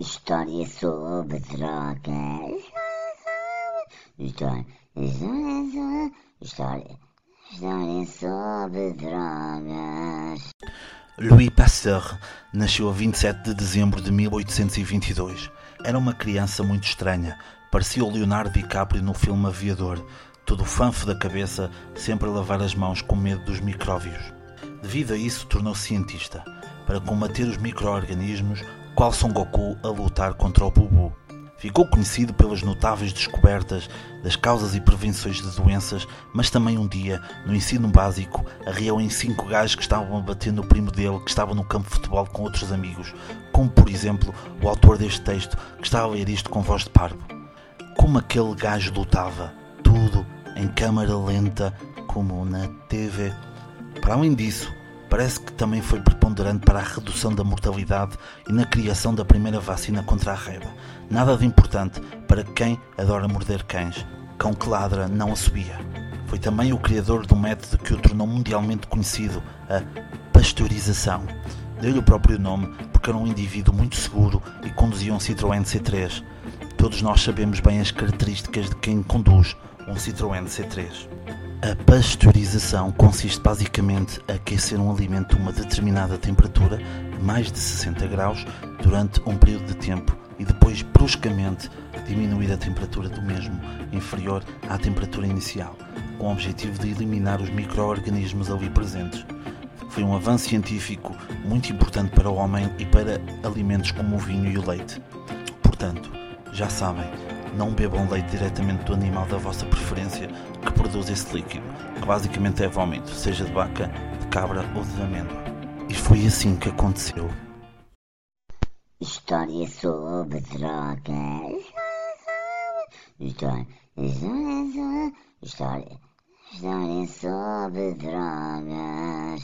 História sobre drogas. História, história, história, história sobre drogas. Louis Pasteur nasceu a 27 de dezembro de 1822. Era uma criança muito estranha. Parecia o Leonardo DiCaprio no filme Aviador, todo fanfo da cabeça, sempre a lavar as mãos com medo dos micróbios. Devido a isso, tornou-se cientista, para combater os micro-organismos, qual Son Goku a lutar contra o Bubu. Ficou conhecido pelas notáveis descobertas das causas e prevenções de doenças, mas também um dia, no ensino básico, arriou em cinco gajos que estavam a bater no primo dele, que estava no campo de futebol com outros amigos, como por exemplo o autor deste texto, que estava a ler isto com voz de parvo. Como aquele gajo lutava, tudo em câmara lenta, como na TV. Para além disso, parece que também foi preponderante para a redução da mortalidade e na criação da primeira vacina contra a raiva. Nada de importante para quem adora morder cães. Cão que ladra não assobia. Foi também o criador do método que o tornou mundialmente conhecido, a pasteurização. Deu-lhe o próprio nome porque era um indivíduo muito seguro e conduzia um Citroën C3. Todos nós sabemos bem as características de quem conduz um Citroën C3. A pasteurização consiste basicamente a aquecer um alimento a uma determinada temperatura, mais de 60 graus, durante um período de tempo e depois bruscamente diminuir a temperatura do mesmo inferior à temperatura inicial, com o objetivo de eliminar os micro-organismos ali presentes. Foi um avanço científico muito importante para o homem e para alimentos como o vinho e o leite. Portanto, já sabem, não bebam leite diretamente do animal da vossa preferência que produz esse líquido, que basicamente é vômito, seja de vaca, de cabra ou de amêndoa. E foi assim que aconteceu. História sobre drogas. História, história, história, história sobre drogas.